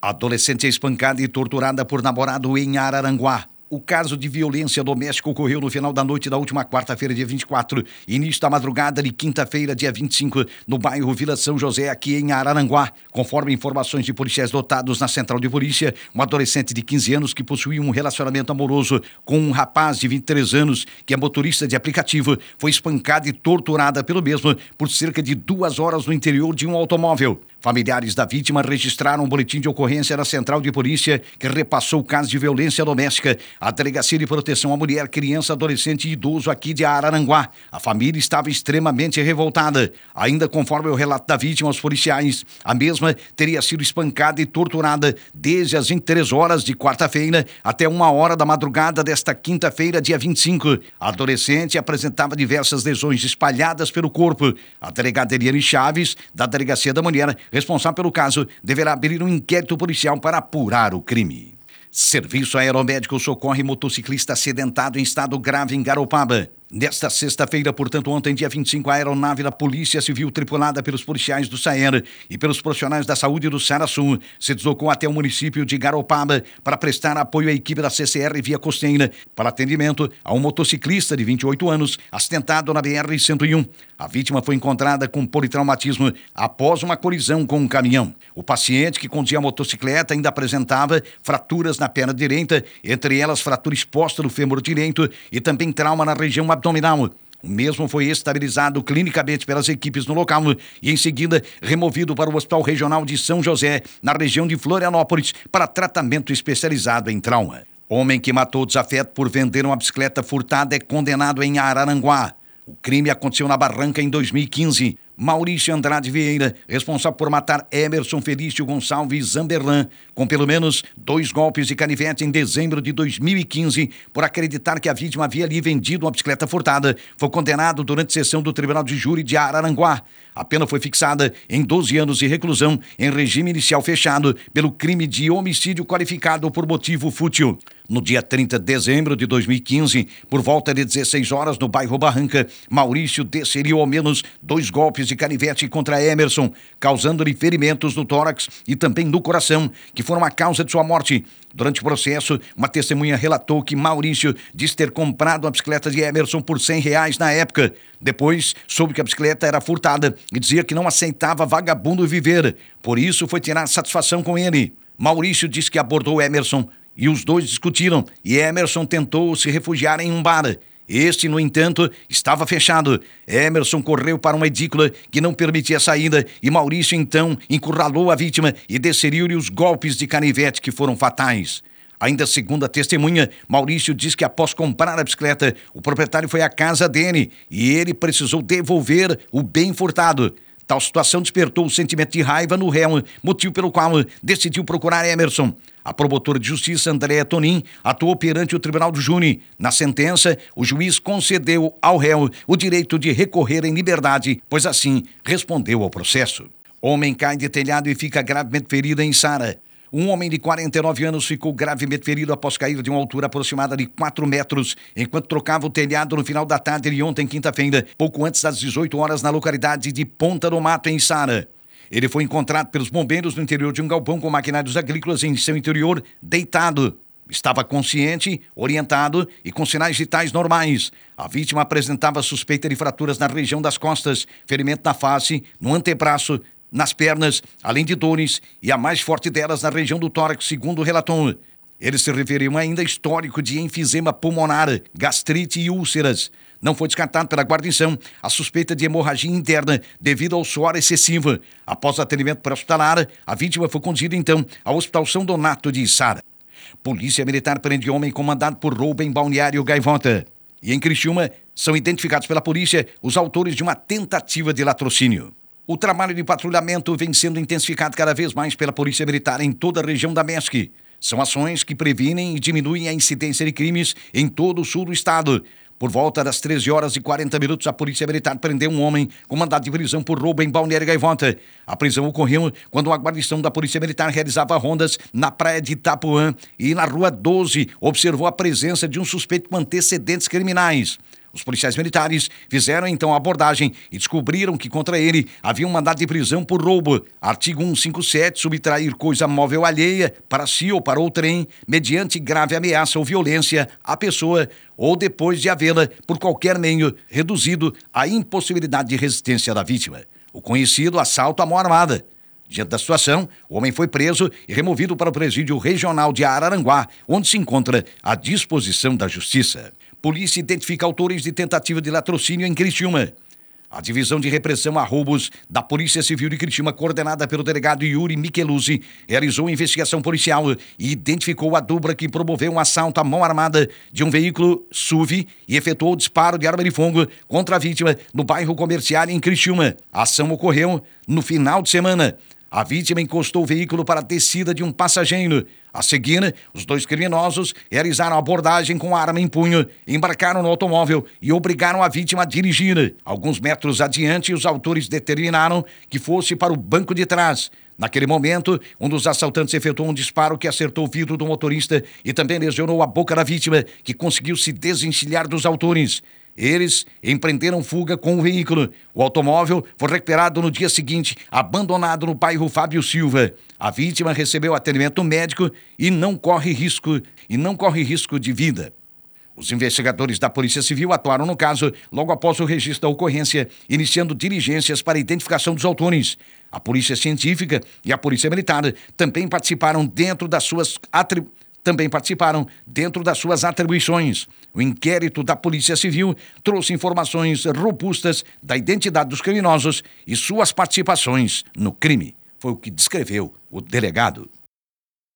Adolescente é espancada e torturada por namorado em Araranguá. O caso de violência doméstica ocorreu no final da noite da última quarta-feira, dia 24, início da madrugada de quinta-feira, dia 25, no bairro Vila São José, aqui em Araranguá. Conforme informações de policiais dotados na central de polícia, um adolescente de 15 anos que possuía um relacionamento amoroso com um rapaz de 23 anos, que é motorista de aplicativo, foi espancada e torturada pelo mesmo por cerca de duas horas no interior de um automóvel. Familiares da vítima registraram um boletim de ocorrência na central de polícia que repassou o caso de violência doméstica à Delegacia de Proteção à Mulher, Criança, Adolescente e Idoso aqui de Araranguá. A família estava extremamente revoltada. Ainda conforme o relato da vítima aos policiais, a mesma teria sido espancada e torturada desde as 23 horas de quarta-feira até uma hora da madrugada desta quinta-feira, dia 25. A adolescente apresentava diversas lesões espalhadas pelo corpo. A delegada Eliane Chaves, da Delegacia da Mulher, responsável pelo caso, deverá abrir um inquérito policial para apurar o crime. Serviço Aeromédico socorre motociclista acidentado em estado grave em Garopaba. Nesta sexta-feira, portanto, ontem, dia 25, a aeronave da Polícia Civil, tripulada pelos policiais do SAER e pelos profissionais da saúde do Saraçu, se deslocou até o município de Garopaba para prestar apoio à equipe da CCR Via Costeira para atendimento a um motociclista de 28 anos acidentado na BR-101. A vítima foi encontrada com politraumatismo após uma colisão com um caminhão. O paciente que conduzia a motocicleta ainda apresentava fraturas na perna direita, entre elas fratura exposta no fêmur direito e também trauma na região abdominal. O mesmo foi estabilizado clinicamente pelas equipes no local e, em seguida, removido para o Hospital Regional de São José, na região de Florianópolis, para tratamento especializado em trauma. Homem que matou desafeto por vender uma bicicleta furtada é condenado em Araranguá. O crime aconteceu na Barranca em 2015. Maurício Andrade Vieira, responsável por matar Emerson Felício Gonçalves Zamberlan, com pelo menos dois golpes de canivete em dezembro de 2015, por acreditar que a vítima havia lhe vendido uma bicicleta furtada, foi condenado durante sessão do Tribunal de Júri de Araranguá. A pena foi fixada em 12 anos de reclusão em regime inicial fechado pelo crime de homicídio qualificado por motivo fútil. No dia 30 de dezembro de 2015, por volta de 16 horas, no bairro Barranca, Maurício desferiu ao menos dois golpes de canivete contra Emerson, causando-lhe ferimentos no tórax e também no coração, que foram a causa de sua morte. Durante o processo, uma testemunha relatou que Maurício disse ter comprado a bicicleta de Emerson por 100 reais na época. Depois, soube que a bicicleta era furtada e dizia que não aceitava vagabundo viver. Por isso, foi tirar satisfação com ele. Maurício disse que abordou Emerson e os dois discutiram e Emerson tentou se refugiar em um bar. Este, no entanto, estava fechado. Emerson correu para uma edícula que não permitia saída e Maurício então encurralou a vítima e desferiu-lhe os golpes de canivete que foram fatais. Ainda segundo a testemunha, Maurício diz que após comprar a bicicleta, o proprietário foi à casa dele e ele precisou devolver o bem furtado. Tal situação despertou o sentimento de raiva no réu, motivo pelo qual decidiu procurar Emerson. A promotora de justiça, Andréa Tonin, atuou perante o Tribunal do Júri. Na sentença, o juiz concedeu ao réu o direito de recorrer em liberdade, pois assim respondeu ao processo. Homem cai de telhado e fica gravemente ferido em Sara. Um homem de 49 anos ficou gravemente ferido após cair de uma altura aproximada de 4 metros, enquanto trocava o telhado no final da tarde de ontem, quinta-feira, pouco antes das 18 horas, na localidade de Ponta do Mato, em Sara. Ele foi encontrado pelos bombeiros no interior de um galpão com maquinários agrícolas em seu interior, deitado. Estava consciente, orientado e com sinais vitais normais. A vítima apresentava suspeita de fraturas na região das costas, ferimento na face, no antebraço, nas pernas, além de dores, e a mais forte delas na região do tórax, segundo o relator. Eles se referiam ainda a histórico de enfisema pulmonar, gastrite e úlceras. Não foi descartado pela guarnição a suspeita de hemorragia interna devido ao suor excessivo. Após atendimento pré-hospitalar, a vítima foi conduzida então ao Hospital São Donato de Içara. Polícia Militar prende homem comandado por roubo em Balneário Gaivota. E em Criciúma, são identificados pela polícia os autores de uma tentativa de latrocínio. O trabalho de patrulhamento vem sendo intensificado cada vez mais pela Polícia Militar em toda a região da MESC. São ações que previnem e diminuem a incidência de crimes em todo o sul do estado. Por volta das 13 horas e 40 minutos, a Polícia Militar prendeu um homem com mandado de prisão por roubo em Balneário Gaivota. A prisão ocorreu quando a guarnição da Polícia Militar realizava rondas na praia de Itapuã e na Rua 12 observou a presença de um suspeito com antecedentes criminais. Os policiais militares fizeram então a abordagem e descobriram que contra ele havia um mandado de prisão por roubo. Artigo 157, subtrair coisa móvel alheia para si ou para outrem, mediante grave ameaça ou violência à pessoa ou depois de havê-la, por qualquer meio, reduzido à impossibilidade de resistência da vítima. O conhecido assalto à mão armada. Diante da situação, o homem foi preso e removido para o presídio regional de Araranguá, onde se encontra à disposição da Justiça. Polícia identifica autores de tentativa de latrocínio em Criciúma. A Divisão de Repressão a Roubos da Polícia Civil de Criciúma, coordenada pelo delegado Yuri Micheluzzi, realizou investigação policial e identificou a dupla que promoveu um assalto à mão armada de um veículo SUV e efetuou disparo de arma de fogo contra a vítima no bairro comercial em Criciúma. A ação ocorreu no final de semana. A vítima encostou o veículo para a descida de um passageiro. A seguir, os dois criminosos realizaram a abordagem com arma em punho, embarcaram no automóvel e obrigaram a vítima a dirigir. Alguns metros adiante, os autores determinaram que fosse para o banco de trás. Naquele momento, um dos assaltantes efetuou um disparo que acertou o vidro do motorista e também lesionou a boca da vítima, que conseguiu se desencilhar dos autores. Eles empreenderam fuga com o veículo. O automóvel foi recuperado no dia seguinte, abandonado no bairro Fábio Silva. A vítima recebeu atendimento médico e não corre risco e não corre risco de vida. Os investigadores da Polícia Civil atuaram no caso logo após o registro da ocorrência, iniciando diligências para a identificação dos autores. A Polícia Científica e a Polícia Militar também participaram dentro das suas atribuições também participaram dentro das suas atribuições. O inquérito da Polícia Civil trouxe informações robustas da identidade dos criminosos e suas participações no crime. Foi o que descreveu o delegado.